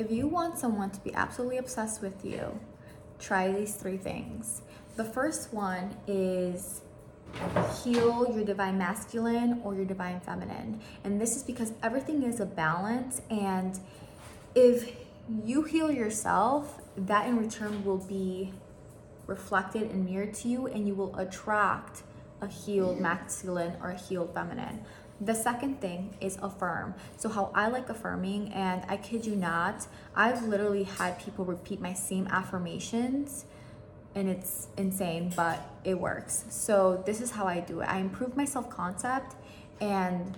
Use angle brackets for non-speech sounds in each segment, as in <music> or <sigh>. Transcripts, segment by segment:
If you want someone to be absolutely obsessed with you, try these three things. The first one is heal your divine masculine or your divine feminine. And this is because everything is a balance. And if you heal yourself, that in return will be reflected and mirrored to you, and you will attract a healed masculine or a healed feminine. The second thing is affirm. So, how I like affirming, and I kid you not, I've literally had people repeat my same affirmations and it's insane, but it works. So, this is how I do it I improve my self concept, and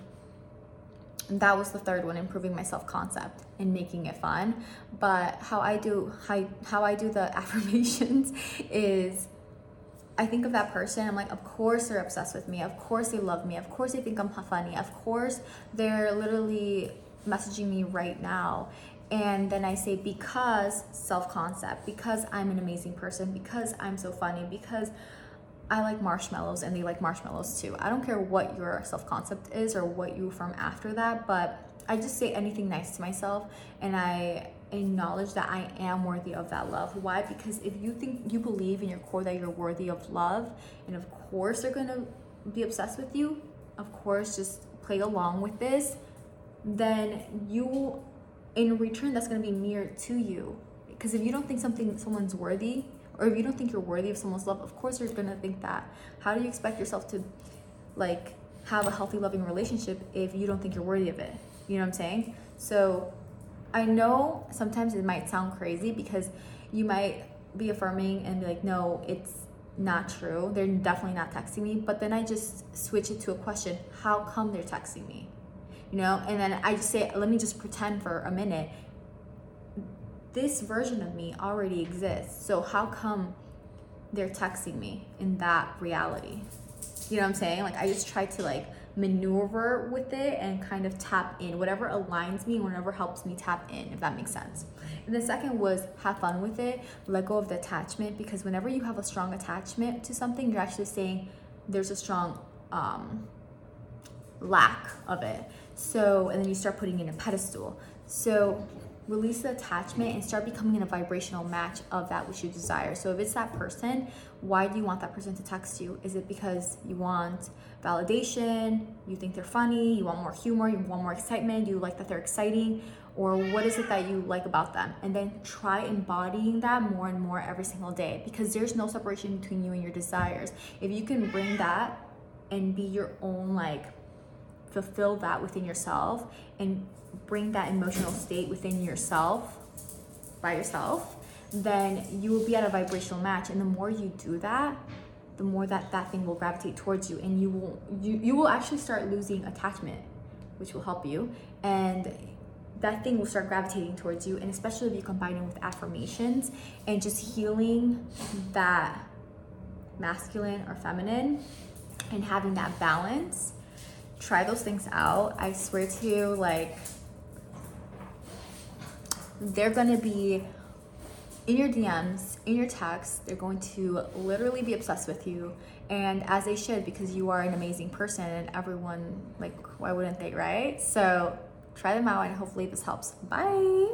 that was the third one improving my self concept and making it fun but how i do how, how i do the <laughs> affirmations is I think of that person, I'm like, of course they're obsessed with me. Of course they love me. Of course they think I'm funny. Of course they're literally messaging me right now. And then I say, because self concept, because I'm an amazing person, because I'm so funny, because I like marshmallows and they like marshmallows too. I don't care what your self concept is or what you affirm after that, but I just say anything nice to myself and I acknowledge that I am worthy of that love. Why? Because if you think you believe in your core that you're worthy of love, and of course they're gonna be obsessed with you, of course, just play along with this, then you, in return, that's gonna be mirrored to you. Because if you don't think something someone's worthy, or if you don't think you're worthy of someone's love, of course you're gonna think that. How do you expect yourself to, like, have a healthy, loving relationship if you don't think you're worthy of it? You know what I'm saying? So I know sometimes it might sound crazy because you might be affirming and be like, no, it's not true. They're definitely not texting me. But then I just switch it to a question How come they're texting me? You know, and then I just say, let me just pretend for a minute. This version of me already exists. So how come they're texting me in that reality? You know what I'm saying? Like, I just try to like, maneuver with it and kind of tap in. Whatever aligns me whatever helps me tap in if that makes sense. And the second was have fun with it let go of the attachment because whenever you have a strong attachment to something you're actually saying there's a strong um, lack of it. So and then you start putting in a pedestal. So release the attachment and start becoming in a vibrational match of that which you desire. So if it's that person, why do you want that person to text you? Is it because you want validation, you think they're funny, you want more humor, you want more excitement, you like that they're exciting, or what is it that you like about them? And then try embodying that more and more every single day because there's no separation between you and your desires. If you can bring that and be your own like fulfill that within yourself and bring that emotional state within yourself by yourself, then you will be at a vibrational match. And the more you do that, the more that that thing will gravitate towards you and you will you, you will actually start losing attachment which will help you and that thing will start gravitating towards you and especially if you combine it with affirmations and just healing that masculine or feminine and having that balance try those things out i swear to you like they're gonna be in your DMs, in your texts. They're going to literally be obsessed with you, and as they should because you are an amazing person, and everyone, like, why wouldn't they, right? So try them out, and hopefully this helps. Bye.